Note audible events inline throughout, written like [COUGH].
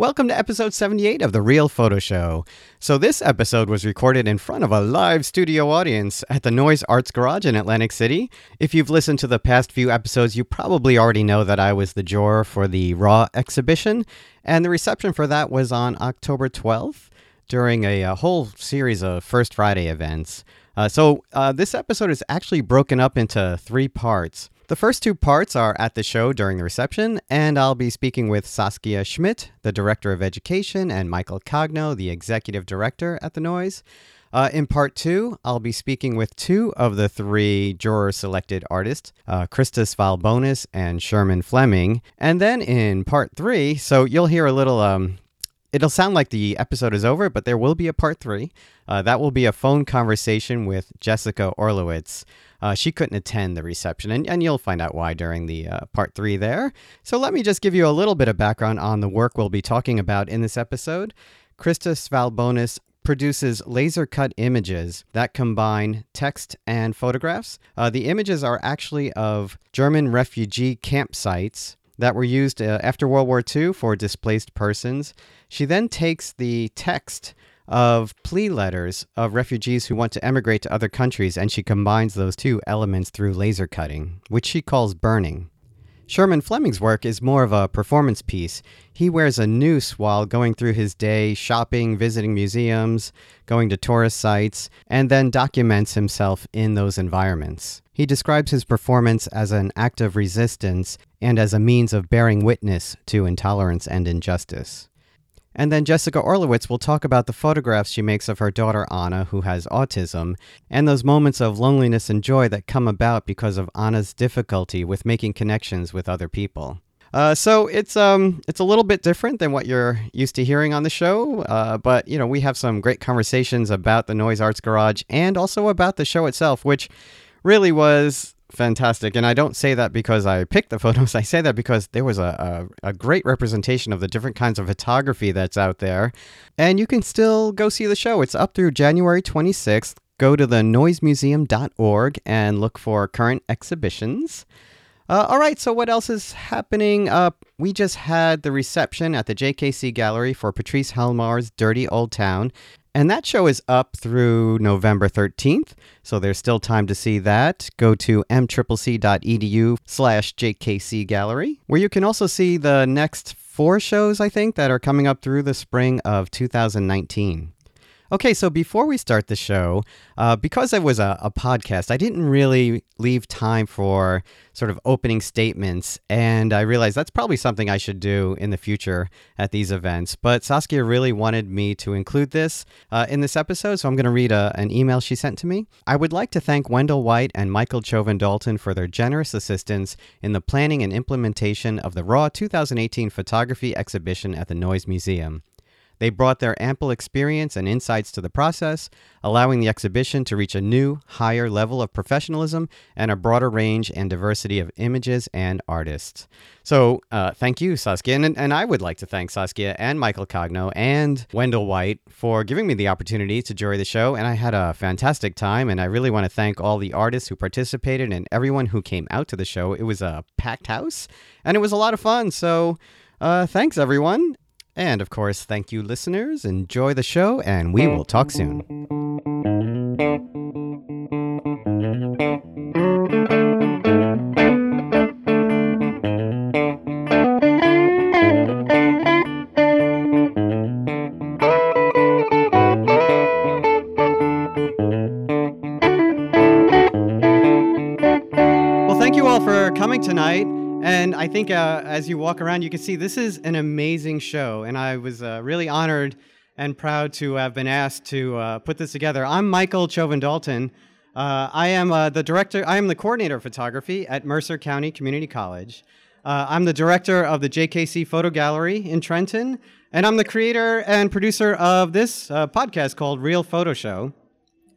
Welcome to episode 78 of The Real Photo Show. So, this episode was recorded in front of a live studio audience at the Noyes Arts Garage in Atlantic City. If you've listened to the past few episodes, you probably already know that I was the juror for the Raw exhibition, and the reception for that was on October 12th during a, a whole series of First Friday events. Uh, so, uh, this episode is actually broken up into three parts. The first two parts are at the show during the reception, and I'll be speaking with Saskia Schmidt, the Director of Education, and Michael Cagno, the Executive Director at The Noyes. Uh, in part two, I'll be speaking with two of the three juror selected artists, uh, Krista Svalbonas and Sherman Fleming. And then in part three, so you'll hear a little um, it'll sound like the episode is over, but there will be a part three. Uh, that will be a phone conversation with Jessica Orlowitz. Uh, she couldn't attend the reception, and, and you'll find out why during the uh, part three there. So let me just give you a little bit of background on the work we'll be talking about in this episode. Krista Svalbonas produces laser cut images that combine text and photographs. Uh, the images are actually of German refugee campsites that were used uh, after World War II for displaced persons. She then takes the text of plea letters of refugees who want to emigrate to other countries, and she combines those two elements through laser cutting, which she calls burning. Sherman Fleming's work is more of a performance piece. He wears a noose while going through his day shopping, visiting museums, going to tourist sites, and then documents himself in those environments. He describes his performance as an act of resistance and as a means of bearing witness to intolerance and injustice. And then Jessica Orlowitz will talk about the photographs she makes of her daughter Anna, who has autism, and those moments of loneliness and joy that come about because of Anna's difficulty with making connections with other people. Uh, so it's um it's a little bit different than what you're used to hearing on the show, uh, but you know we have some great conversations about the Noyes Arts Garage and also about the show itself, which really was fantastic. And I don't say that because I picked the [LAUGHS] photos. I say that because there was a, a, a, great representation of the different kinds of photography that's out there. And you can still go see the show. It's up through January 26th. Go to the noyesmuseum.org and look for current exhibitions. Uh, all right, so what else is happening? Uh, we just had the reception at the JKC Gallery for Patrice Helmar's Dirty Old Town. And that show is up through November 13th, so there's still time to see that. Go to mccc.edu slash JKC Gallery, where you can also see the next four shows, I think, that are coming up through the spring of 2019. Okay, so before we start the show, uh, because it was a, a, podcast, I didn't really leave time for sort of opening statements, and I realized that's probably something I should do in the future at these events. But Saskia really wanted me to include this uh, in this episode, so I'm going to read a, an email she sent to me. I would like to thank Wendel White and Michael Chovan Dalton for their generous assistance in the planning and implementation of the RAW 2018 photography exhibition at the Noyes Museum. They brought their ample experience and insights to the process, allowing the exhibition to reach a new, higher level of professionalism and a broader range and diversity of images and artists. So, uh, thank you, Saskia. And, and I would like to thank Saskia and Michael Cagno and Wendel White for giving me the opportunity to jury the show. And I had a fantastic time. And I really want to thank all the artists who participated and everyone who came out to the show. It was a packed house and it was a lot of fun. So, uh, thanks, everyone. And of course, thank you, listeners. Enjoy the show, and we will talk soon. Well, thank you all for coming tonight. And I think uh, as you walk around, you can see this is an amazing show. And I was uh, really honored and proud to have been asked to uh, put this together. I'm Michael Chovan Dalton. Uh, I am uh, the director, I am the coordinator of photography at Mercer County Community College. Uh, I'm the director of the JKC Photo Gallery in Trenton. And I'm the creator and producer of this podcast called Real Photo Show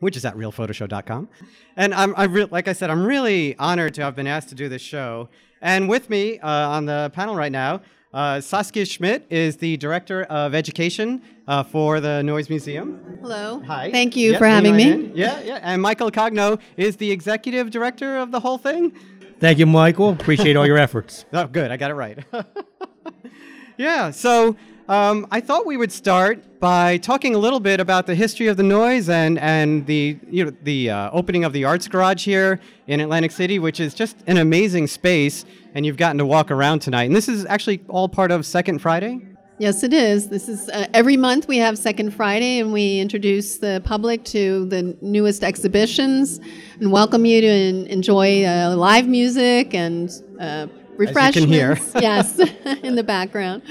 which is at realphotoshow.com. And I'm, I re- like I said, I'm really honored to have been asked to do this show. And with me uh, on the panel right now, uh, Saskia Schmidt is the Director of Education uh, for the Noyes Museum. Hello. Hi. Thank you for having me. In. Yeah, yeah. And Michael Cagno is the Executive Director of the whole thing. Thank you, Michael. Appreciate all your efforts. [LAUGHS] Oh, good. I got it right. [LAUGHS] yeah. So Um, I thought we would start by talking a little bit about the history of the noyes and and the you know the uh, opening of the Arts Garage here in Atlantic City, which is just an amazing space, and you've gotten to walk around tonight. And this is actually all part of Second Friday. Yes, it is. This is uh, every month we have Second Friday, and we introduce the public to the newest exhibitions and welcome you to en- enjoy uh, live music and uh, refreshments. hear. [LAUGHS] yes, [LAUGHS] in the background,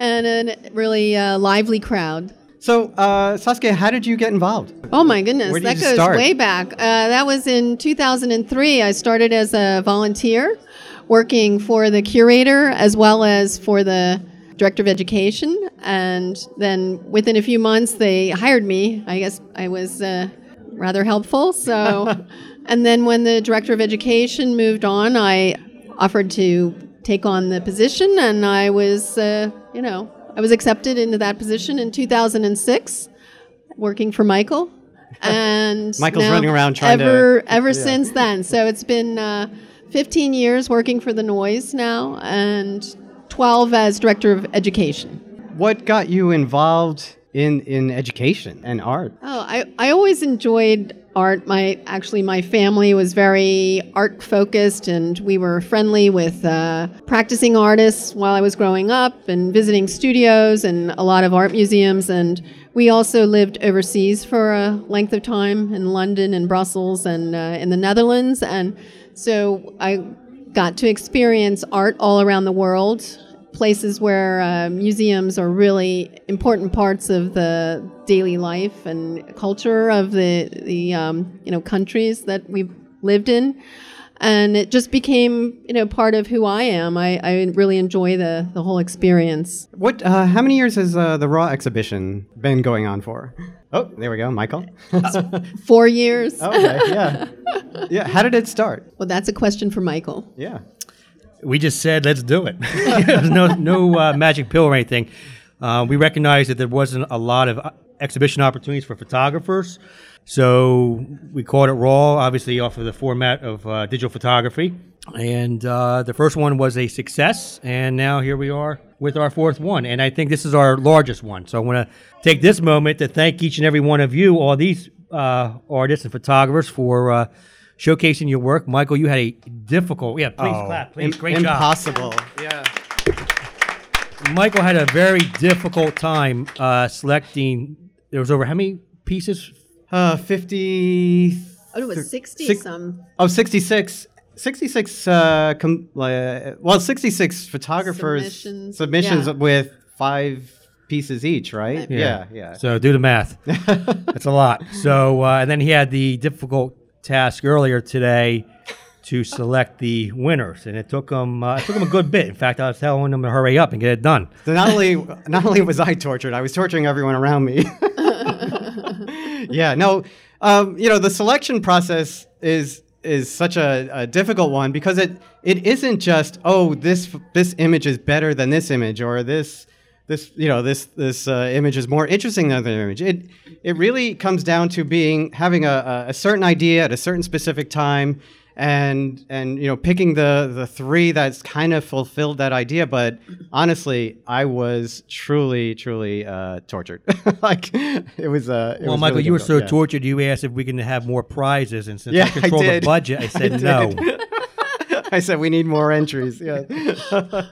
and a really uh, lively crowd. So, uh, Saskia, how did you get involved? Oh my goodness, that goes start? way back. Uh, that was in 2003. I started as a volunteer, working for the curator as well as for the director of education. And then within a few months, they hired me. I guess I was uh, rather helpful. So, [LAUGHS] and then when the director of education moved on, I offered to take on the position, and I was, uh, you know, I was accepted into that position in 2006 working for Michael. [LAUGHS] And Michael's running around trying to- ever ever since then. So it's been uh, 15 years working for the Noyes now, and 12 as director of education. What got you involved in in education and art? Oh, I, I always enjoyed art. My actually my family was very art focused, and we were friendly with uh, practicing artists while I was growing up, and visiting studios and a lot of art museums. And we also lived overseas for a length of time in London and Brussels and uh, in the Netherlands, and so I got to experience art all around the world places where uh, museums are really important parts of the daily life and culture of the the um, you know countries that we've lived in, and it just became you know part of who I am. I, I really enjoy the the whole experience. What? Uh, how many years has uh, the Raw exhibition been going on for? Oh, there we go, Michael. [LAUGHS] Four years. okay, yeah, [LAUGHS] yeah. How did it start? Well, that's a question for Michael. Yeah. We just said let's do it. [LAUGHS] There's no no uh, magic pill or anything. Uh, we recognized that there wasn't a lot of uh, exhibition opportunities for photographers, so we called it Raw, obviously off of the format of uh, digital photography. And uh, the first one was a success, and now here we are with our fourth one. And I think this is our largest one. So I want to take this moment to thank each and every one of you, all these uh, artists and photographers, for showcasing your work. Michael, you had a difficult, yeah, please clap, please, Im- great job. impossible. Yeah. Michael had a very difficult time uh, selecting. There was over how many pieces? Uh, 50. Oh, it was sixty Six- some. Oh, 66. 66, uh, com- uh, well, 66 photographers Submissions, submissions yeah. with five pieces each, right? Yeah, yeah. So do the math. [LAUGHS] That's a lot. So uh, and then he had the difficult task earlier today to select the winners, and it took them uh, it took him a good bit. In fact, I was telling them to hurry up and get it done. So not only not only was I tortured, I was torturing everyone around me. [LAUGHS] yeah, no, um, you know the selection process is is such a, a difficult one because it it isn't just oh this this image is better than this image or this this you know this this uh, image is more interesting than the other image. It it really comes down to being having a, a, certain idea at a certain specific time and and you know picking the the three that's kind of fulfilled that idea but honestly i was truly truly uh tortured [LAUGHS] like it was uh it Well, was Michael, really you were so yeah. tortured. You asked if we can have more prizes, and since Yeah, I I control the budget, I said [LAUGHS] I no. [LAUGHS] I said we need more entries. Yeah. [LAUGHS]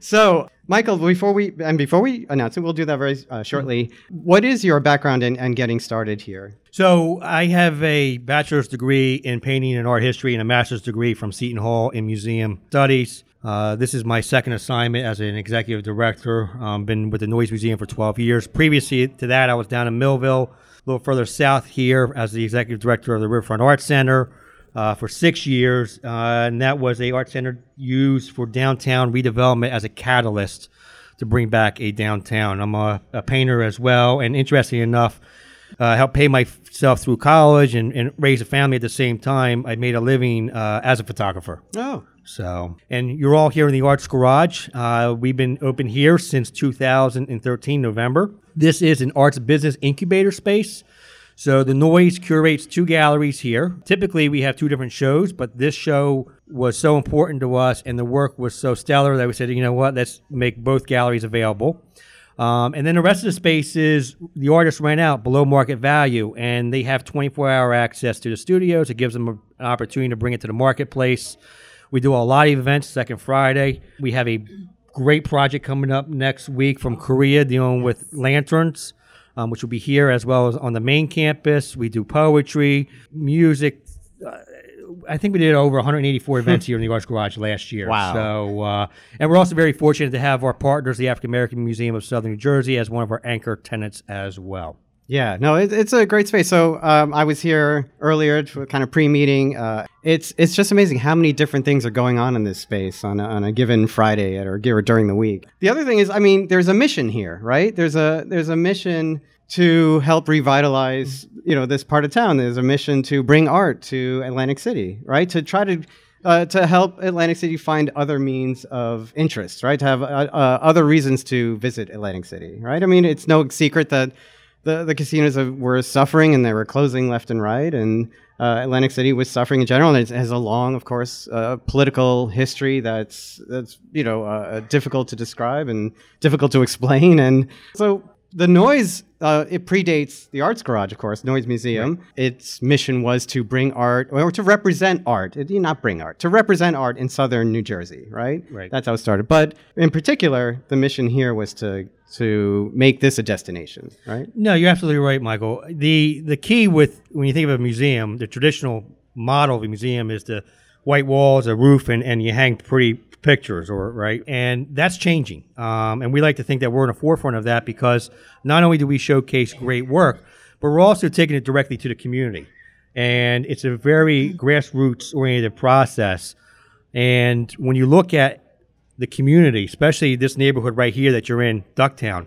so, Michael, before we and before we announce it, we'll do that very uh, shortly. What is your background in, in getting started here? So I have a bachelor's degree in painting and art history and a master's degree from Seton Hall in museum studies. Uh, this is my second assignment as an executive director. Um, been with the Noyes Museum for 12 years. Previously to that, I was down in Millville, a little further south here, as the executive director of the Riverfront Art Center uh, for six years, uh, and that was a art center used for downtown redevelopment as a catalyst to bring back a downtown. I'm a, a painter as well, and interesting enough, uh, helped pay myself through college and, and raise a family at the same time. I made a living uh, as a photographer. Oh, So, and you're all here in the Arts Garage. Uh, we've been open here since 2013 November. This is an arts business incubator space. So the Noyes curates two galleries here. Typically, we have two different shows, but this show was so important to us, and the work was so stellar that we said, you know what, let's make both galleries available. Um, and then the rest of the spaces, the artists rent out below market value, and they have 24 hour access to the studios. It gives them an opportunity to bring it to the marketplace. We do a lot of events second Friday. We have a great project coming up next week from Korea dealing with lanterns, um, which will be here as well as on the main campus. We do poetry, music. Uh, I think we did over 184 events [LAUGHS] here in the Arts Garage last year. Wow. So, uh, and we're also very fortunate to have our partners, the African American Museum of Southern New Jersey, as one of our anchor tenants as well. Yeah, no, it, it's a great space. So um, I was here earlier, kind of pre-meeting. Uh, it's it's just amazing how many different things are going on in this space on a, on a given Friday or, or during the week. The other thing is, I mean, there's a mission here, right? There's a there's a mission to help revitalize, you know, this part of town. There's a mission to bring art to Atlantic City, right? To try to uh, to help Atlantic City find other means of interest, right? To have uh, uh, other reasons to visit Atlantic City, right? I mean, it's no secret that the, the casinos were suffering and they were closing left and right, and uh, Atlantic City was suffering in general. And it has a long, of course, uh, political history that's that's you know uh, difficult to describe and difficult to explain. And so the noyes uh, it predates the arts garage of course noyes museum right. its mission was to bring art or to represent art it did not bring art to represent art in southern new jersey right right that's how it started but in particular the mission here was to to make this a destination right? No you're absolutely right michael. The the key with when you think of a museum the traditional model of a museum is the white walls a roof and, and you hang pretty pictures or right? And that's changing. Um, and we like to think that we're in the forefront of that because not only do we showcase great work but we're also taking it directly to the community. And it's a very grassroots oriented process. And when you look at the community especially this neighborhood right here that you're in ducktown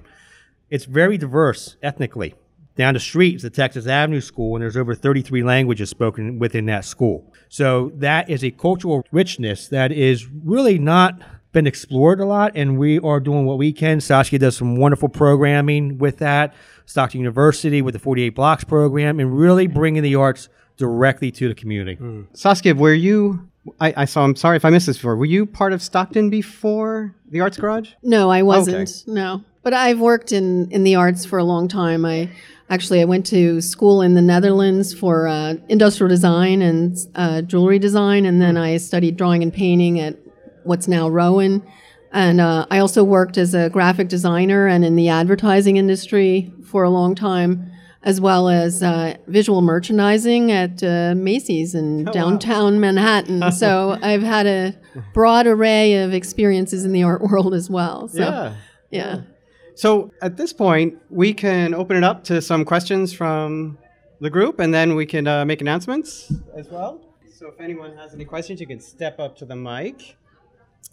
it's very diverse ethnically down the street is the Texas Avenue School, and there's over 33 languages spoken within that school. So that is a cultural richness that is really not been explored a lot, and we are doing what we can. Saskia does some wonderful programming with that. Stockton University with the 48 Blocks program, and really bringing the arts directly to the community. Mm. Saskia, were you? I, I, saw. I'm sorry if I missed this before. Were you part of Stockton before the Arts Garage? No, I wasn't. Okay. No, but I've worked in in the arts for a long time. I Actually, I went to school in the Netherlands for uh, industrial design and uh, jewelry design, and then I studied drawing and painting at what's now Rowan. And uh, I also worked as a graphic designer and in the advertising industry for a long time, as well as uh, visual merchandising at uh, Macy's in oh, downtown wow. Manhattan. [LAUGHS] so I've had a broad array of experiences in the art world as well. So, yeah. yeah. So at this point, we can open it up to some questions from the group, and then we can uh, make announcements as well. So if anyone has any questions, you can step up to the mic.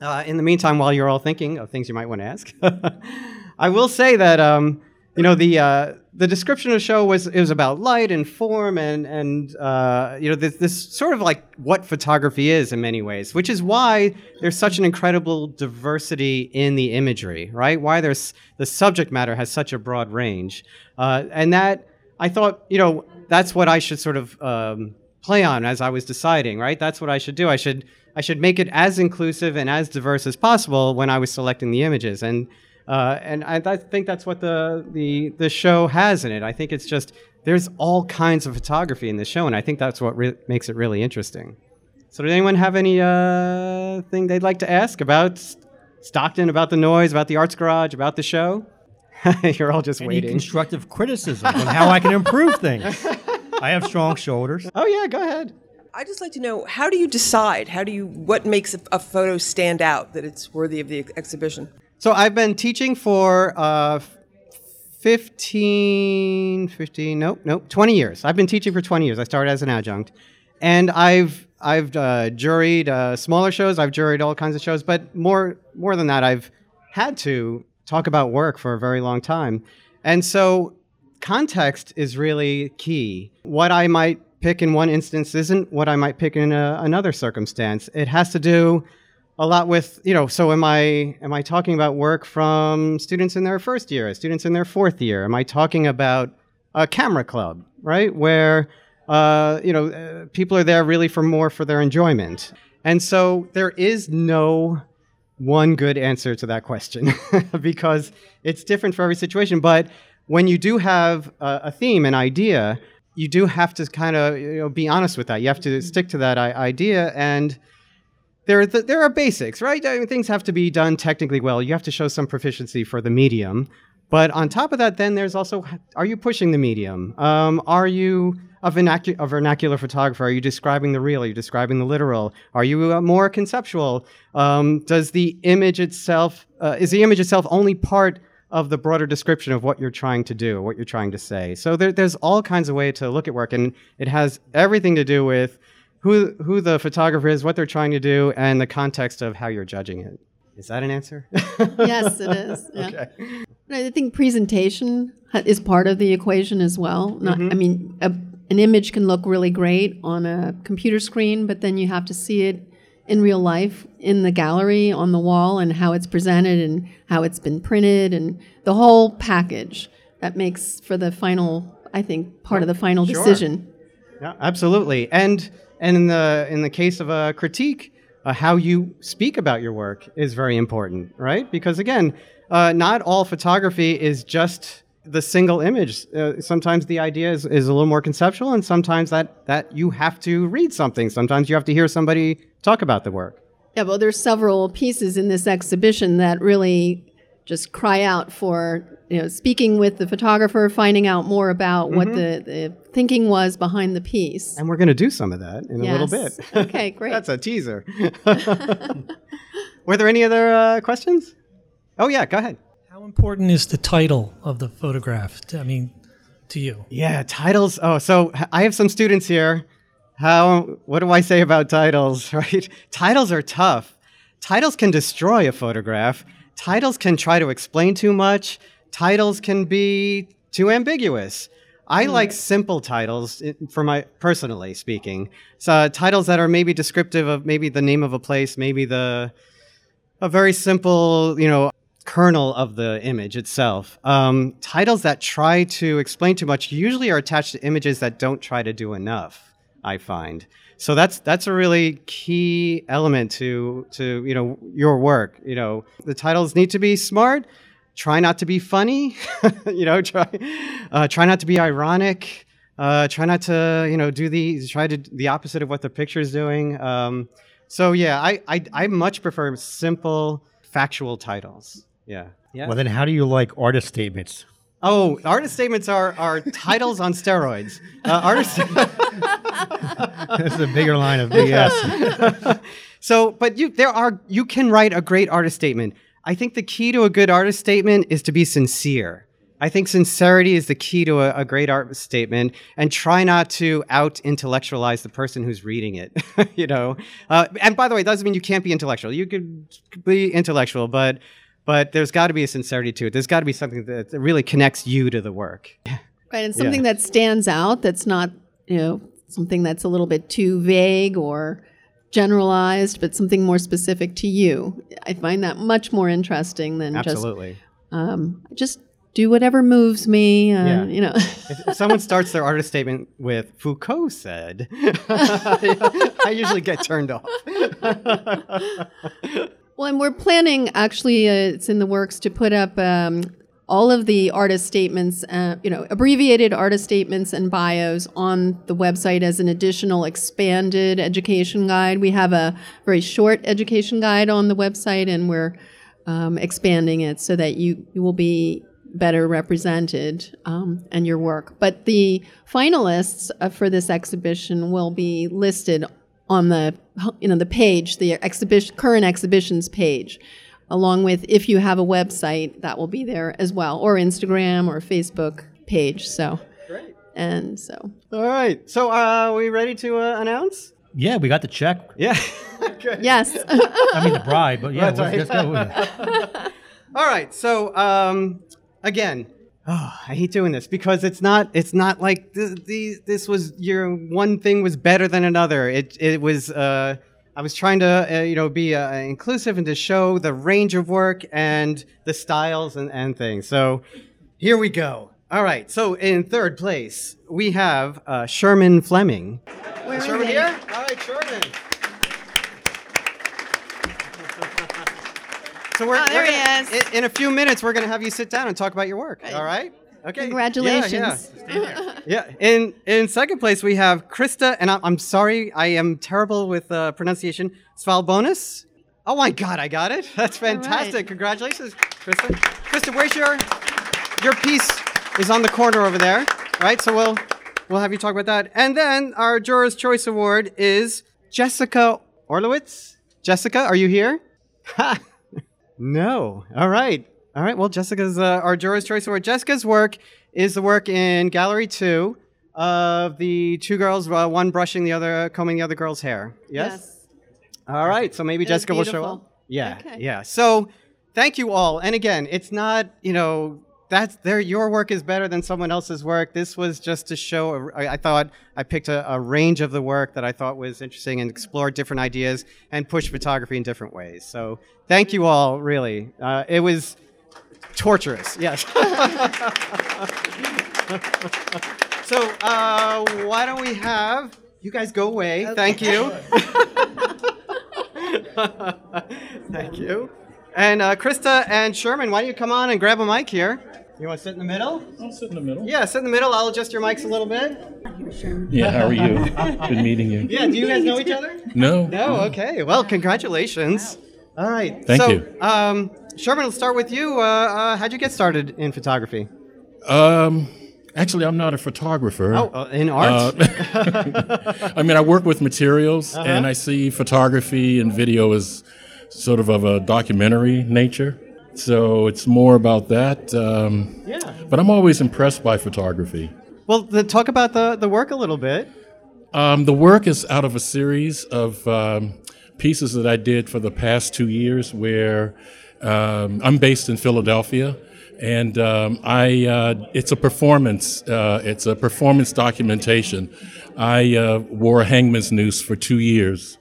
Uh, in the meantime, while you're all thinking of things you might want to ask, [LAUGHS] I will say that um, you know the uh, the description of the show was it was about light and form and and uh, you know this, this sort of like what photography is in many ways, which is why there's such an incredible diversity in the imagery, right? Why there's the subject matter has such a broad range, uh, and that I thought you know that's what I should sort of um, play on as I was deciding, right? That's what I should do. I should I should make it as inclusive and as diverse as possible when I was selecting the images and uh, and I, I, think that's what the, the the show has in it. I think it's just there's all kinds of photography in the show, and I think that's what re- makes it really interesting. So, does anyone have any uh, thing they'd like to ask about Stockton, about the noyes, about the Arts Garage, about the show? [LAUGHS] You're all just any waiting. constructive criticism on how I can improve things. [LAUGHS] I have strong shoulders. Oh yeah, go ahead. I just like to know how do you decide? How do you what makes a, a photo stand out that it's worthy of the ex- exhibition? So I've been teaching for uh, 15, 15, nope, nope, 20 years. I've been teaching for 20 years. I started as an adjunct. And I've, I've uh, juried uh, smaller shows, I've juried all kinds of shows, but more, more than that, I've had to talk about work for a very long time. And so context is really key. What I might pick in one instance isn't what I might pick in a, another circumstance. It has to do a lot with you know so am i am i talking about work from students in their first year students in their fourth year? Am i talking about a camera club right? Where uh, you know uh, people are there really for more for their enjoyment. And so there is no one good answer to that question [LAUGHS] because it's different for every situation. But when you do have a, a theme, an idea, you do have to kind of you know, be honest with that. You have to stick to that I- idea. And there are, th- there are basics, right? I mean, things have to be done technically well. You have to show some proficiency for the medium. But on top of that, then there's also are you pushing the medium? Um, are you a, vernacu- a, vernacular photographer? Are you describing the real? Are you describing the literal? Are you uh, more conceptual? Um, does the image itself, uh, is the image itself only part of the broader description of what you're trying to do, what you're trying to say? So there, there's all kinds of ways to look at work, and it has everything to do with who who the photographer is, what they're trying to do, and the context of how you're judging it. Is that an answer? [LAUGHS] yes, it is. Yeah. Okay. I think presentation is part of the equation as well. Not, mm-hmm. I mean, a, an image can look really great on a computer screen, but then you have to see it in real life in the gallery on the wall and how it's presented and how it's been printed and the whole package that makes for the final, I think, part of the final sure. decision. Yeah, absolutely. And and in the in the case of a critique, uh, how you speak about your work is very important, right? Because again, uh, not all photography is just the single image. Uh, sometimes the idea is, is a little more conceptual, and sometimes that that you have to read something. Sometimes you have to hear somebody talk about the work. Yeah, well, there's several pieces in this exhibition that really just cry out for you know, speaking with the photographer, finding out more about mm-hmm. what the, the thinking was behind the piece. And we're going to do some of that in yes. a little bit. Okay, [LAUGHS] great. That's a teaser. [LAUGHS] [LAUGHS] Were there any other uh, questions? Oh, yeah, go ahead. How important is the title of the photograph? I mean, to you? Yeah, titles. Oh, so I have some students here. How, what do I say about titles, right? Titles are tough. Titles can destroy a photograph. Titles can try to explain too much titles can be too ambiguous. I mm. like simple titles for my personally speaking. So titles that are maybe descriptive of maybe the name of a place, maybe the a very simple, you know, kernel of the image itself. Um, titles that try to explain too much usually are attached to images that don't try to do enough. I find so that's that's a really key element to to you know your work. You know, the titles need to be smart try not to be funny, [LAUGHS] you know, try uh, try not to be ironic, uh, try not to you know do the try to the opposite of what the picture is doing. Um, so yeah, I, I I much prefer simple factual titles. Yeah. Yeah. Well, then how do you like artist statements? Oh, artist statements are, are titles on steroids. Uh, artist. [LAUGHS] That's a bigger line of BS. [LAUGHS] so, but you there are you can write a great artist statement. I think the key to a good artist statement is to be sincere. I think sincerity is the key to a, a great art statement, and try not to out intellectualize the person who's reading it. [LAUGHS] you know, uh, and by the way, it doesn't mean you can't be intellectual. You could be intellectual, but but there's got to be a sincerity to it. There's got to be something that really connects you to the work. [LAUGHS] Right, and something yeah. that stands out. That's not you know something that's a little bit too vague or generalized, but something more specific to you. I find that much more interesting than Absolutely. just um, just do whatever moves me. Uh, yeah. You know, [LAUGHS] if, if, someone starts their artist statement with Foucault said, [LAUGHS] I usually get turned off. [LAUGHS] well, and we're planning actually, uh, it's in the works to put up um, all of the artist statements, uh, you know, abbreviated artist statements and bios on the website as an additional expanded education guide. We have a very short education guide on the website, and we're um, expanding it so that you, you will be better represented um, and your work. But the finalists uh, for this exhibition will be listed on the you know the page, the exhibition current exhibitions page along with if you have a website, that will be there as well, or Instagram or Facebook page. So, great. And so, all right. So, uh, are we ready to uh, announce? Yeah, we got the check. Yeah. [LAUGHS] yes. I mean the bribe, but yeah, let's, go with it. [LAUGHS] all right. So, um, again, oh, I hate doing this because it's not it's not like this, this was your one thing was better than another. It it was uh, I was trying to, uh, you know, be uh, inclusive and to show the range of work and the styles and, and things. So here we go. All right. So in third place, we have uh, Sherman Fleming. Where Sherman here? All right, Sherman. So we're, Oh, there we're he gonna- is. In, in a few minutes, we're going to have you sit down and talk about your work. All right? Okay. Yeah, Congratulations. Yeah, yeah. In in second place, we have Krista, and I'm, I'm sorry, I am terrible with uh, pronunciation. Svalbonas. Oh my God, I got it. [LAUGHS] That's fantastic. right. Congratulations, Krista. Krista, where's your your piece? Is on the corner over there, right? So we'll we'll have you talk about that. And then our Jurors' Choice Award is Jessica Orlowitz. Jessica, are you here? [LAUGHS] Ha! No. All right. All right. Well, Jessica's uh, our Jurors' Choice Award. Jessica's work is the work in Gallery Two of the two girls, uh, one brushing the other, combing the other girl's hair. Yes. All right. So maybe It Jessica will show up. Yeah. Okay. Yeah. So thank you all. And again, it's not you know. That's there. Your work is better than someone else's work. This was just to show. a- I I thought I picked a, a range of the work that I thought was interesting and explored different ideas and pushed photography in different ways. So thank you all. Really, uh, it was torturous. Yes. [LAUGHS] so uh, why don't we have you guys go away? Thank you. [LAUGHS] Thank you. And uh, Krista and Sherman, why don't you come on and grab a mic here? You want to sit in the middle? I'll sit in the middle. Yeah, sit in the middle. I'll adjust your mics a little bit. Yeah, how are you? Good meeting you. Yeah, do you guys know each other? No. No, okay. Well, congratulations. All right. Thank so, you. Um, Sherman, let's start with you. Uh, uh, how'd you get started in photography? Um, actually, I'm not a photographer. Oh, uh, in art? [LAUGHS] I mean, I work with materials, Uh-huh. and I see photography and video as sort of of a documentary nature. So it's more about that. Um, yeah. but I'm always impressed by photography. Well, then talk about the, the work a little bit. Um, the work is out of a series of um, pieces that I did for the past two years where um, I'm based in Philadelphia. And um, I, uh, it's a performance. Uh, it's a performance documentation. I uh, wore a hangman's noose for two years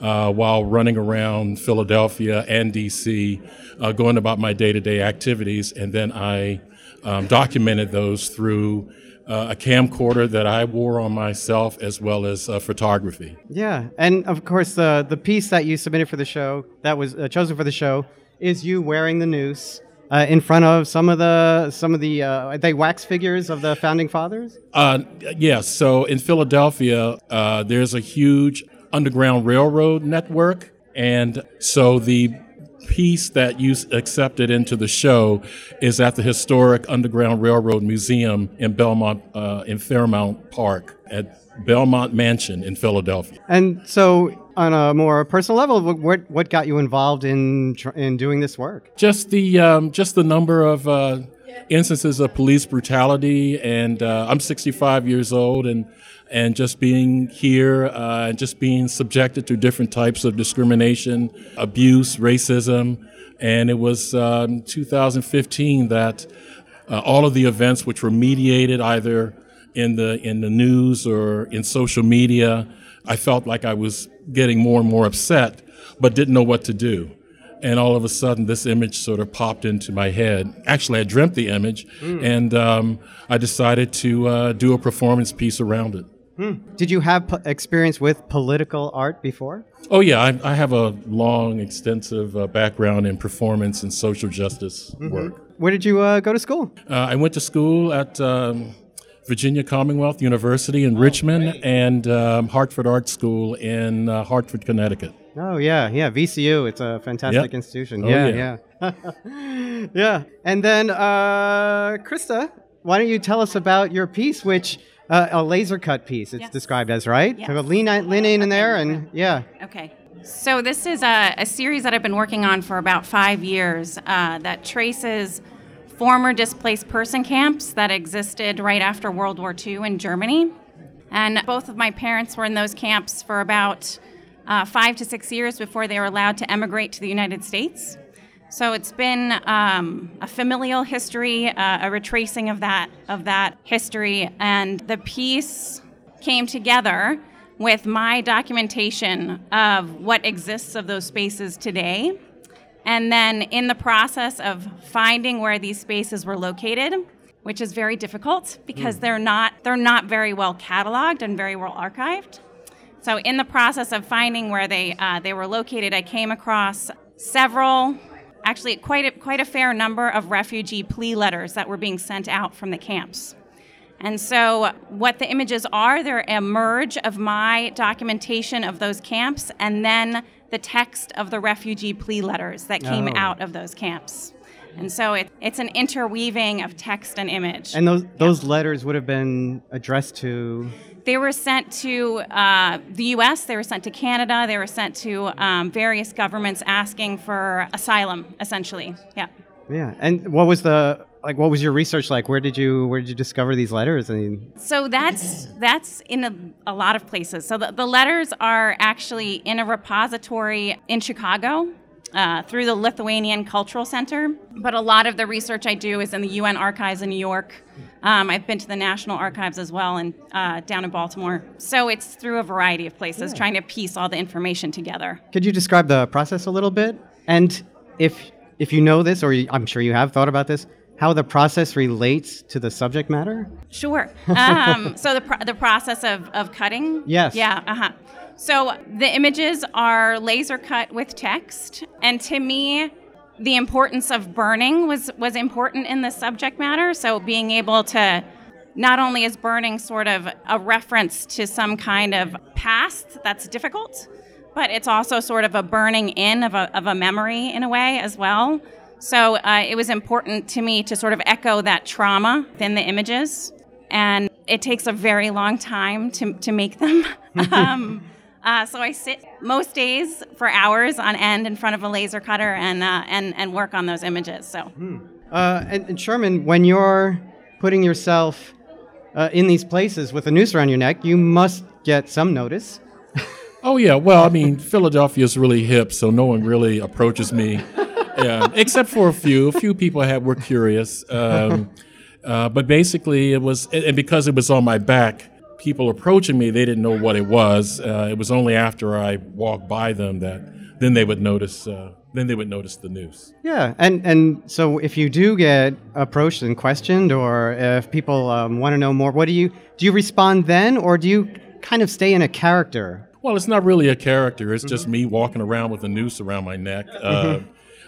uh, while running around Philadelphia and DC, uh, going about my day-to-day activities, and then I um, documented those through uh, a camcorder that I wore on myself, as well as photography. Yeah, and of course, the the piece that you submitted for the show, that was chosen for the show, is you wearing the noose uh, in front of some of the some of the uh, they wax figures of the founding fathers. Uh, yes. So in Philadelphia, uh, there's a huge underground railroad network, and so the piece that you accepted into the show is at the historic Underground Railroad Museum in Belmont, uh, in Fairmount Park at Belmont Mansion in Philadelphia. And so, on a more personal level, what what got you involved in in doing this work? Just the um, just the number of uh, instances of police brutality, and uh, I'm 65 years old, and and just being here, uh, and just being subjected to different types of discrimination, abuse, racism, and it was um, 2015 that uh, all of the events which were mediated either in the in the news or in social media, I felt like I was getting more and more upset, but didn't know what to do. And all of a sudden, this image sort of popped into my head. Actually, I dreamt the image, and um, I decided to uh, do a performance piece around it. Did you have po- experience with political art before? Oh yeah, I, I have a long, extensive uh, background in performance and social justice work. Where did you uh, go to school? Uh, I went to school at um, Virginia Commonwealth University in Richmond and um, Hartford Art School in uh, Hartford, Connecticut. Oh yeah, yeah, VCU. It's a fantastic Yep. institution. Oh, yeah, yeah. yeah, [LAUGHS] yeah. And then, uh, Krista, why don't you tell us about your piece, which uh, a laser cut piece? It's Yes. described as right. Yes. So lean, lean in there, and yeah. Okay. So this is a, a series that I've been working on for about five years uh, that traces former displaced person camps that existed right after World War II in Germany. And both of my parents were in those camps for about uh, five to six years before they were allowed to emigrate to the United States. So it's been um, a familial history, uh, a retracing of that of that history, and the piece came together with my documentation of what exists of those spaces today. And then in the process of finding where these spaces were located, which is very difficult because they're not they're not very well cataloged and very well archived. So in the process of finding where they uh, they were located, I came across several actually quite a, quite a fair number of refugee plea letters that were being sent out from the camps. And so, what the images are, they're a merge of my documentation of those camps and then the text of the refugee plea letters that came Oh. out of those camps. And so, it, it's an interweaving of text and image. And those those letters would have been addressed to. They were sent to uh, the U.S., they were sent to Canada, they were sent to um, various governments asking for asylum, essentially. Yeah. Yeah. And what was the like? What was your research like? Where did you where did you discover these letters? I mean, So that's that's in a, a lot of places. So the, the letters are actually in a repository in Chicago uh, through the Lithuanian Cultural Center. But a lot of the research I do is in the UN archives in New York. Um, I've been to the National Archives as well and uh, down in Baltimore. So it's through a variety of places trying to piece all the information together. could you describe the process a little bit? And if if you know this, or you, I'm sure you have thought about this, how the process relates to the subject matter? Sure. Um, [LAUGHS] so the, pro- the process of, of cutting? Yes. Yeah, uh huh. So the images are laser cut with text. And to me, the importance of burning was, was important in the subject matter. So being able to not only is burning sort of a reference to some kind of past that's difficult, but it's also sort of a burning in of a, of a memory in a way as well. So uh, it was important to me to sort of echo that trauma within the images. And it takes a very long time to, to make them. [LAUGHS] um, uh, so I sit most days for hours on end in front of a laser cutter and, uh, and, and work on those images. So. Uh, and, and Sherman, when you're putting yourself uh, in these places with a noose around your neck, you must get some notice. [LAUGHS] Oh yeah, well, I mean, Philadelphia is really hip, so no one really approaches me, yeah, except for a few. A few people had were curious, um, uh, but basically it was, and because it was on my back, people approaching me, they didn't know what it was. Uh, it was only after I walked by them that then they would notice. Uh, then they would notice the noose. Yeah, and and so if you do get approached and questioned, or if people um, want to know more, what do you do? You respond then, or do you kind of stay in a character? Well, it's not really a character. It's just me walking around with a noose around my neck. Uh,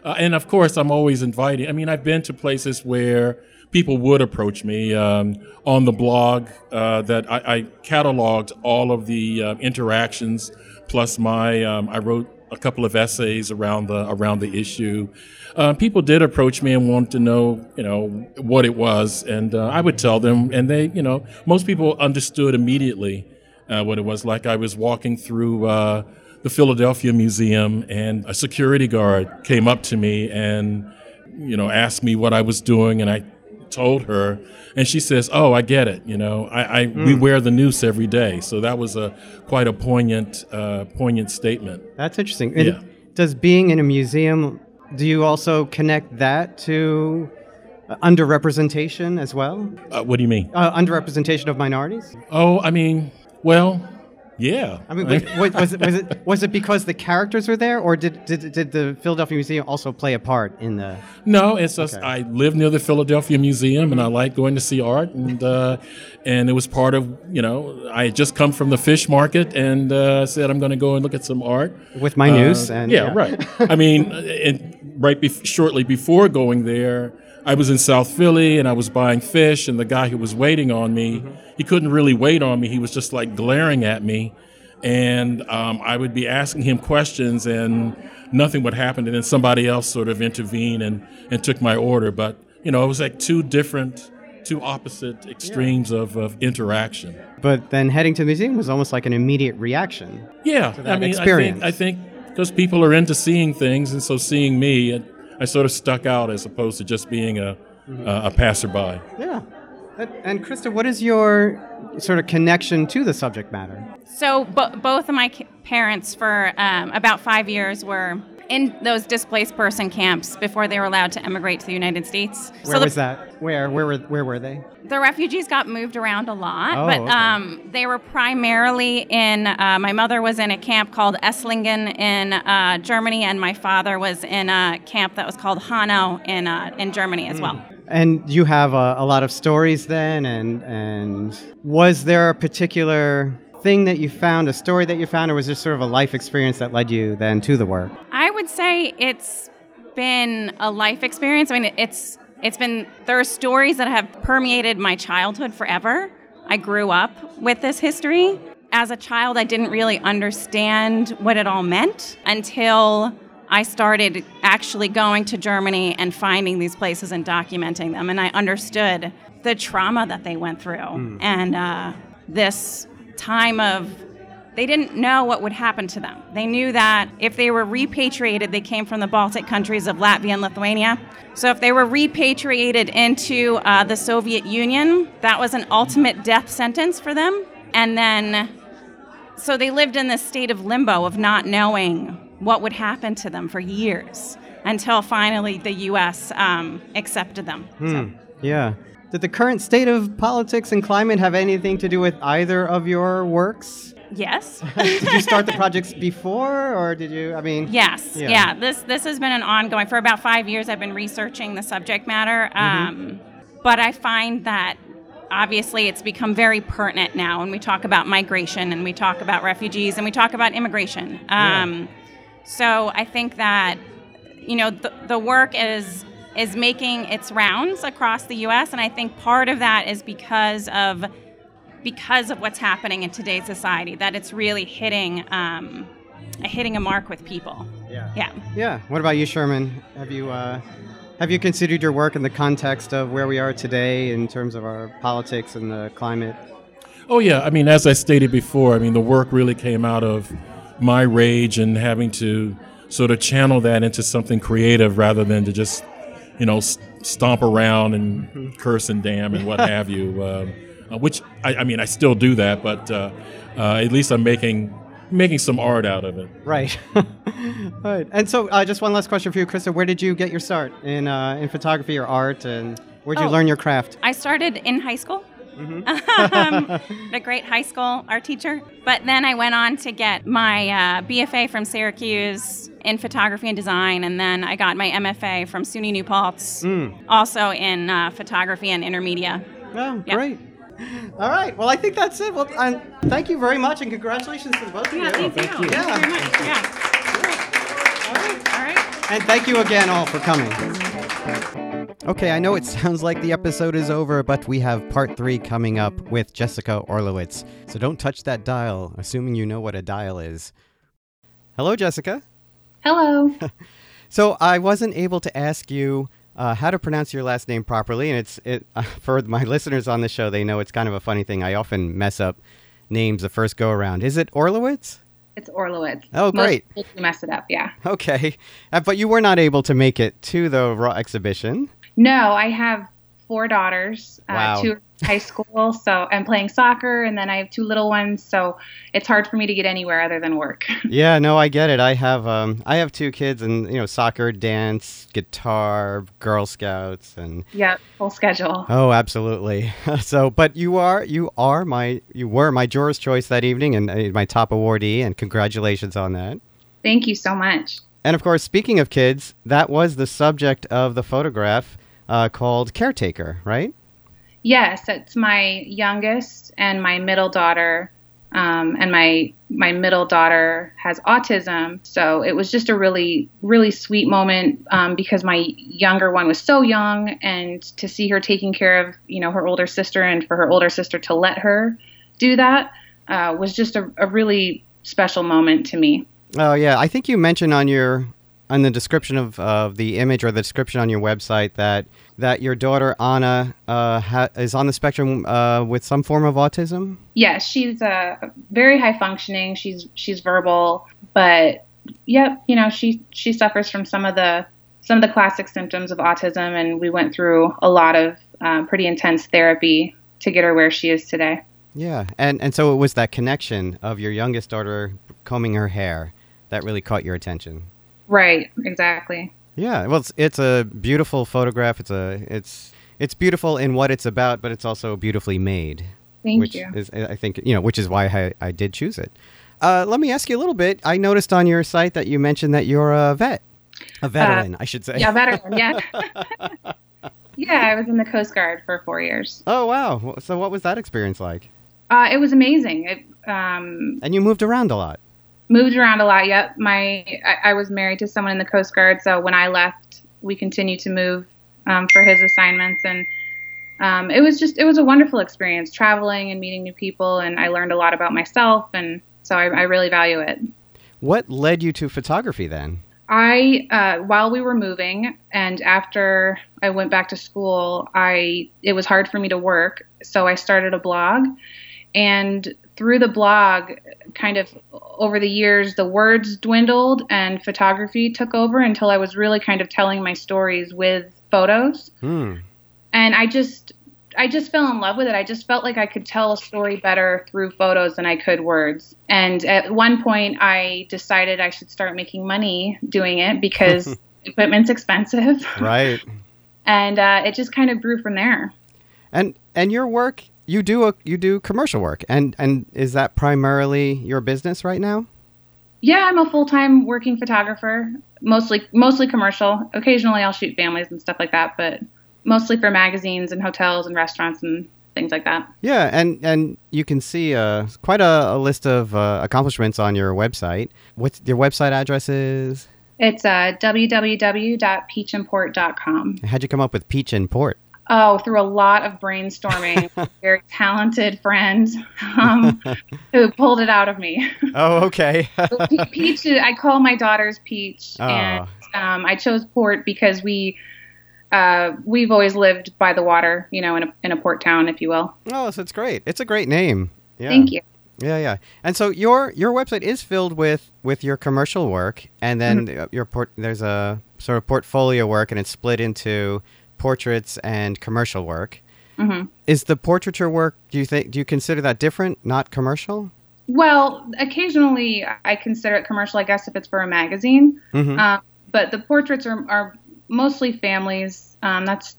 uh, and of course, I'm always inviting. I mean, I've been to places where people would approach me um, on the blog uh, that I, I cataloged all of the uh, interactions, plus my um, I wrote a couple of essays around the around the issue. Uh, people did approach me and wanted to know, you know, what it was, and uh, I would tell them, and they, you know, most people understood immediately uh, what it was like. I was walking through uh, the Philadelphia Museum, and a security guard came up to me and, you know, asked me what I was doing, and I told her, and she says, "Oh, I get it. You know, I, I we wear the noose every day." So that was a quite a poignant, uh, poignant statement. That's interesting. And Yeah. Does being in a museum, do you also connect that to uh, underrepresentation as well? Uh, what do you mean? Uh, underrepresentation of minorities? Oh, I mean, well, yeah. I mean, wait, was it was it was it because the characters were there, or did did, did the Philadelphia Museum also play a part in the? No, it's just Okay. I live near the Philadelphia Museum, and I like going to see art, and uh, and it was part of you know I had just come from the fish market and uh, said I'm going to go and look at some art With my Uh, noose and yeah, right. [LAUGHS] I mean, and right bef- shortly before going there, I was in South Philly and I was buying fish, and the guy who was waiting on me, he couldn't really wait on me. He was just like glaring at me, and um, I would be asking him questions, and nothing would happen, and then somebody else sort of intervened and and took my order. But you know, it was like two different. Two opposite extremes of, of interaction. But then heading to the museum was almost like an immediate reaction. Yeah, that I mean, experience. I think I think because people are into seeing things, and so seeing me, it, I sort of stuck out as opposed to just being a a, a passerby. Yeah. And, and Krista, what is your sort of connection to the subject matter? So bo- both of my parents, for um, about five years, were in those displaced person camps before they were allowed to emigrate to the United States. Where so the, was that? Where where were where were they? the refugees got moved around a lot, Oh, but okay. um, they were primarily in. Uh, my mother was in a camp called Esslingen in uh, Germany, and my father was in a camp that was called Hanau in uh, in Germany as well. And you have a, a lot of stories then, and and was there a particular thing that you found, a story that you found, or was there sort of a life experience that led you then to the work? I would say it's been a life experience. I mean, it's it's been there are stories that have permeated my childhood forever. I grew up with this history. As a child, I didn't really understand what it all meant until I started actually going to Germany and finding these places and documenting them. And I understood the trauma that they went through Hmm. and uh, this time of they didn't know what would happen to them. They knew that if they were repatriated, they came from the Baltic countries of Latvia and Lithuania. So if they were repatriated into uh, the Soviet Union, that was an ultimate death sentence for them. And then, so they lived in this state of limbo of not knowing what would happen to them for years until finally the U.S. Um, accepted them. So- Yeah. Did the current state of politics and climate have anything to do with either of your works? Yes. [LAUGHS] did you start the projects before, or did you? I mean, Yes, Yeah. yeah. This this has been an ongoing for about five years. I've been researching the subject matter, um, but I find that obviously it's become very pertinent now when we talk about migration and we talk about refugees and we talk about immigration. Um, So I think that you know the, the work is is making its rounds across the U.S. and I think part of that is because of because of what's happening in today's society that it's really hitting um, hitting a mark with people. Yeah. Yeah. Yeah. What about you, Sherman? Have you uh, have you considered your work in the context of where we are today in terms of our politics and the climate? Oh yeah, I mean, as I stated before, I mean the work really came out of my rage and having to sort of channel that into something creative rather than to just, you know, s- stomp around and curse and damn and what [LAUGHS] have you. Um, uh, which I, I mean, I still do that, but uh, uh, at least I'm making making some art out of it. Right. [LAUGHS] right. And so, uh, just one last question for you, Krista. Where did you get your start in uh, in photography or art, and where did you Oh. learn your craft? I started in high school. Mm-hmm. [LAUGHS] um, a great high school art teacher. But then I went on to get my uh, BFA from Syracuse in photography and design, and then I got my MFA from SUNY New Paltz, Mm. also in uh, photography and intermedia. Oh, Yeah. great. All right. Well, I think that's it. Well, and thank you very much, and congratulations to the both of you. Yeah, thank you. Thank you Yeah. very much. Yeah. All right. And thank you again all for coming. Okay, I know it sounds like the episode is over, but we have part three coming up with Jessica Orlowitz. So don't touch that dial, assuming you know what a dial is. Hello, Jessica. Hello. [LAUGHS] So I wasn't able to ask you uh, how to pronounce your last name properly, and it's it uh, [LAUGHS] for my listeners on the show. They know it's kind of a funny thing. I often mess up names the first go around. Is it Orlowitz? It's Orlowitz. Oh, Most great. do mess it up, yeah. Okay, uh, but you were not able to make it to the Raw exhibition. No, I have four daughters. Wow. Uh, two high school, [LAUGHS] so I'm playing soccer, and then I have two little ones, so it's hard for me to get anywhere other than work. [LAUGHS] Yeah, no, I get it. I have um, I have two kids, and you know, soccer, dance, guitar, Girl Scouts, and yeah, full schedule. oh, absolutely. [LAUGHS] so, but you are you are my you were my juror's choice that evening, and uh, my top awardee, and congratulations on that. Thank you so much. And of course, speaking of kids, that was the subject of the photograph uh, called Caretaker, right? Yes, it's my youngest and my middle daughter. Um, and my my middle daughter has autism, so it was just a really really sweet moment um, because my younger one was so young, and to see her taking care of you know her older sister, and for her older sister to let her do that uh, was just a, a really special moment to me. Oh yeah, I think you mentioned on your on the description of of the image or the description on your website that that your daughter Anna uh, ha- is on the spectrum uh, with some form of autism. Yeah, she's uh, very high functioning. She's she's verbal, but yep, you know she she suffers from some of the some of the classic symptoms of autism, and we went through a lot of uh, pretty intense therapy to get her where she is today. Yeah, and and so it was that connection of your youngest daughter combing her hair that really caught your attention. Right, exactly. Yeah, well, it's, it's a beautiful photograph. It's a it's it's beautiful in what it's about, but it's also beautifully made. Thank which you. is I think you know, which is why I, I did choose it. Uh, let me ask you a little bit. I noticed on your site that you mentioned that you're a vet, a veteran, I should say. Uh, Yeah, veteran. Yeah. [LAUGHS] yeah, I was in the Coast Guard for four years. Oh wow! So what was that experience like? Uh, it was amazing. It, um, And you moved around a lot. Moved around a lot. Yep. My I, I was married to someone in the Coast Guard, so when I left we continued to move um, for his assignments, and um, it was just it was a wonderful experience traveling and meeting new people, and I learned a lot about myself, and so I, I really value it. What led you to photography then? I, uh, while we were moving, and after I went back to school, I it was hard for me to work, so I started a blog, and through the blog, kind of over the years, the words dwindled and photography took over until I was really kind of telling my stories with photos, Hmm. and I just I just fell in love with it. I just felt like I could tell a story better through photos than I could words. And at one point, I decided I should start making money doing it because [LAUGHS] equipment's expensive. Right. [LAUGHS] And uh, it just kind of grew from there. And and your work, you do a you do commercial work, and and is that primarily your business right now? Yeah, I'm a full time working photographer, mostly mostly commercial. Occasionally, I'll shoot families and stuff like that, but mostly for magazines and hotels and restaurants and things like that. Yeah, and and you can see uh, quite a, a list of uh, accomplishments on your website. What's your website address is? It's uh, www.peachandport.com. How'd you come up with Peach and Port? Oh, through a lot of brainstorming, [LAUGHS] very talented friends um, who pulled it out of me. Oh, okay. [LAUGHS] Peach, I call my daughters Peach, Oh. and um, I chose Port because we uh, we've always lived by the water, you know, in a in a port town, if you will. oh, so it's great. It's a great name. Yeah. Thank you. Yeah, yeah. And so your your website is filled with with your commercial work, and then Mm-hmm. your port there's a sort of portfolio work, and it's split into portraits and commercial work. hmm Is the portraiture work? Do you think? Do you consider that different, not commercial? Well, occasionally I consider it commercial, I guess, if it's for a magazine. Mhm. Uh, but the portraits are, are mostly families. Um, that's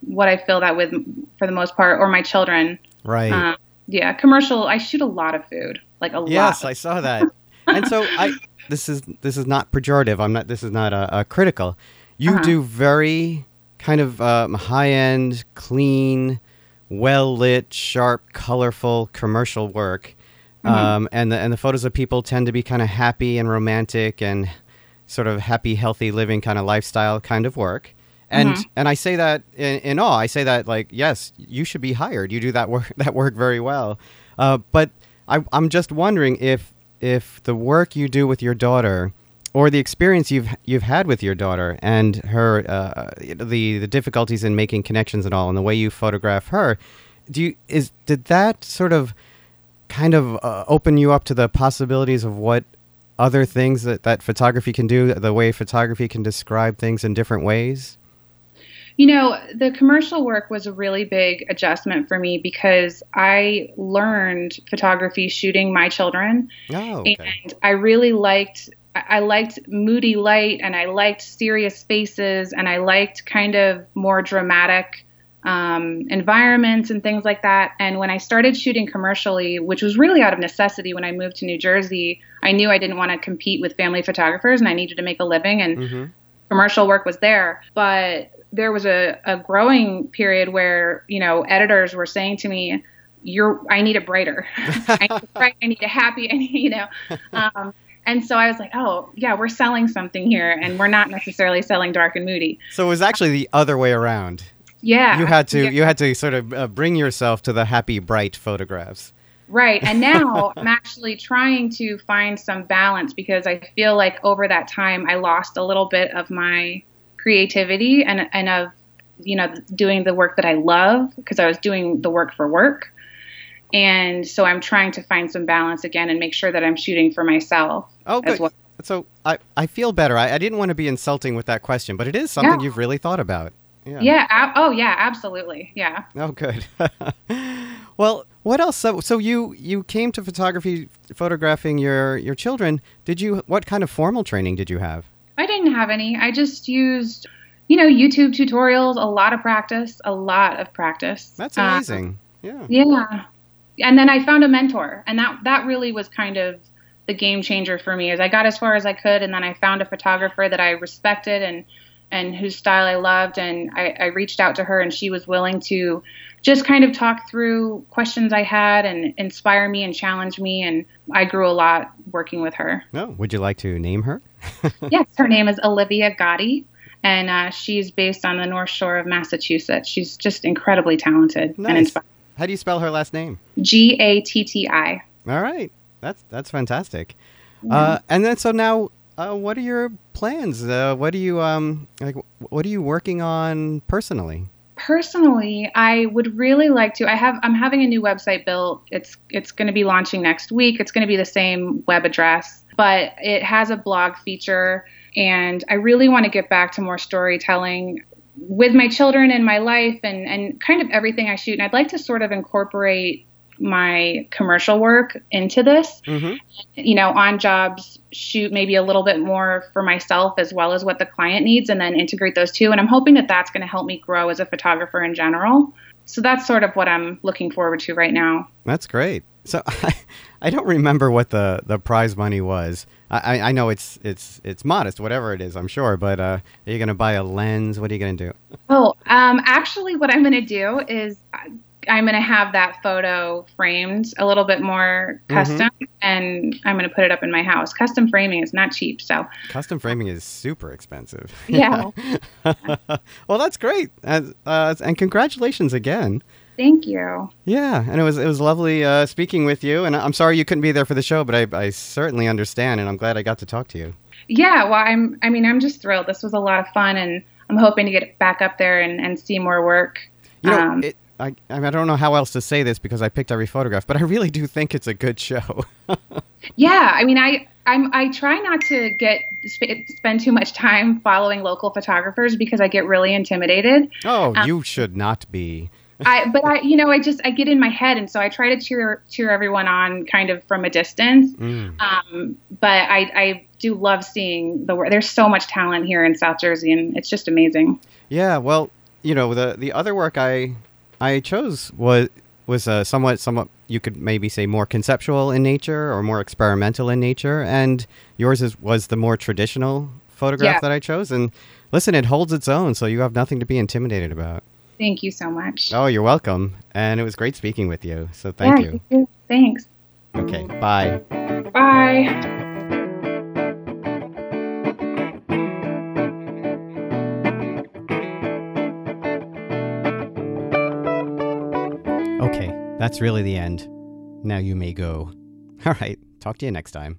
what I fill that with for the most part, or my children. Right. Um, yeah, commercial. I shoot a lot of food, like a Yes, lot. Yes, I saw that. and so I [LAUGHS] this is this is not pejorative. I'm not this is not a, a critical. You Uh-huh. do very kind of um, high end, clean, well lit, sharp, colorful commercial work. Mm-hmm. Um, and the and the photos of people tend to be kind of happy and romantic and sort of happy, healthy living kind of lifestyle kind of work. And Mm-hmm. and I say that in, in awe. I say that like yes, you should be hired. You do that work [LAUGHS] that work very well. Uh, but I, I'm just wondering if if the work you do with your daughter, or the experience you've you've had with your daughter and her uh, the the difficulties in making connections and all, and the way you photograph her, do you is did that sort of kind of uh, open you up to the possibilities of what other things that, that photography can do, the way photography can describe things in different ways? You know, the commercial work was a really big adjustment for me because I learned photography shooting my children. Oh, okay. and I really liked I liked moody light and I liked serious faces and I liked kind of more dramatic um, environments and things like that. And when I started shooting commercially, which was really out of necessity when I moved to New Jersey, I knew I didn't want to compete with family photographers and I needed to make a living and hmm commercial work was there. But there was a, a growing period where, you know, editors were saying to me, you're, I need a brighter. [LAUGHS] I need a bright. I need it happy. I [LAUGHS] need, you know, [LAUGHS] um, and so I was like, oh, yeah, we're selling something here, and we're not necessarily selling dark and moody. So it was actually the other way around. Yeah. You had to Yeah, you had to sort of uh, bring yourself to the happy, bright photographs. Right. And [LAUGHS] now I'm actually trying to find some balance because I feel like over that time I lost a little bit of my creativity and, and of, you know, doing the work that I love because I was doing the work for work. And so I'm trying to find some balance again and make sure that I'm shooting for myself Oh, as good. well. So I, I feel better. I, I didn't want to be insulting with that question, but it is something you've really thought about. Yeah. Yeah. ab- oh, yeah. Absolutely. Yeah. Oh, good. [LAUGHS] well, what else? So, so you you came to photography, photographing your your children. Did you? What kind of formal training did you have? I didn't have any. I just used, you know, YouTube tutorials, a lot of practice, a lot of practice. That's Um, amazing. yeah. Yeah. And then I found a mentor, and that that really was kind of the game changer for me. As I got as far as I could, and then I found a photographer that I respected and and whose style I loved, and I, I reached out to her, and she was willing to just kind of talk through questions I had and inspire me and challenge me, and I grew a lot working with her. No. Would you like to name her? [LAUGHS] yes, her name is Olivia Gatti, and uh, she's based on the North Shore of Massachusetts. She's just incredibly talented and inspiring. How do you spell her last name? G A T T I. All right, that's that's fantastic. Uh, and then so now, uh, what are your plans? Uh, what are you um like? What are you working on personally? Personally, I would really like to. I have. I'm having a new website built. It's it's going to be launching next week. It's going to be the same web address, but it has a blog feature, and I really want to get back to more storytelling with my children and my life, and and kind of everything I shoot. And I'd like to sort of incorporate my commercial work into this Mm-hmm. you know, on jobs, shoot maybe a little bit more for myself as well as what the client needs, and then integrate those two. And I'm hoping that that's going to help me grow as a photographer in general. So that's sort of what I'm looking forward to right now. That's great. So [LAUGHS] I, I don't remember what the, the prize money was. I, I- know it's it's it's modest, whatever it is, I'm sure. But uh, are you gonna buy a lens? What are you gonna do? Oh, um, actually, what I'm going to do is I'm going to have that photo framed a little bit more custom, and I'm going to put it up in my house. Custom framing is not cheap, so Custom framing is super expensive. yeah. [LAUGHS] well, that's great, uh, and congratulations again. Thank you. Yeah, and it was it was lovely uh, speaking with you. And I'm sorry you couldn't be there for the show, but I, I certainly understand, and I'm glad I got to talk to you. Yeah, well, I'm. I mean, I'm just thrilled. This was a lot of fun, and I'm hoping to get back up there and, and see more work. You know, Um, it, I I I don't know how else to say this because I picked every photograph, but I really do think it's a good show. [LAUGHS] Yeah, I mean, I I'm I try not to get sp- spend too much time following local photographers because I get really intimidated. oh, Um, you should not be. I but I you know I just I get in my head, and so I try to cheer cheer everyone on kind of from a distance. Mm. Um, but I I do love seeing the work. There's so much talent here in South Jersey, and it's just amazing. Yeah, well, you know, the the other work I I chose was was uh, somewhat somewhat you could maybe say more conceptual in nature or more experimental in nature, and yours is was the more traditional photograph Yeah. that I chose. And listen, it holds its own, so you have nothing to be intimidated about. Thank you so much. Oh, you're welcome, and it was great speaking with you. So thank yeah, you. too. Thanks. Okay, bye. Bye. Okay, that's really the end. Now you may go. All right, talk to you next time.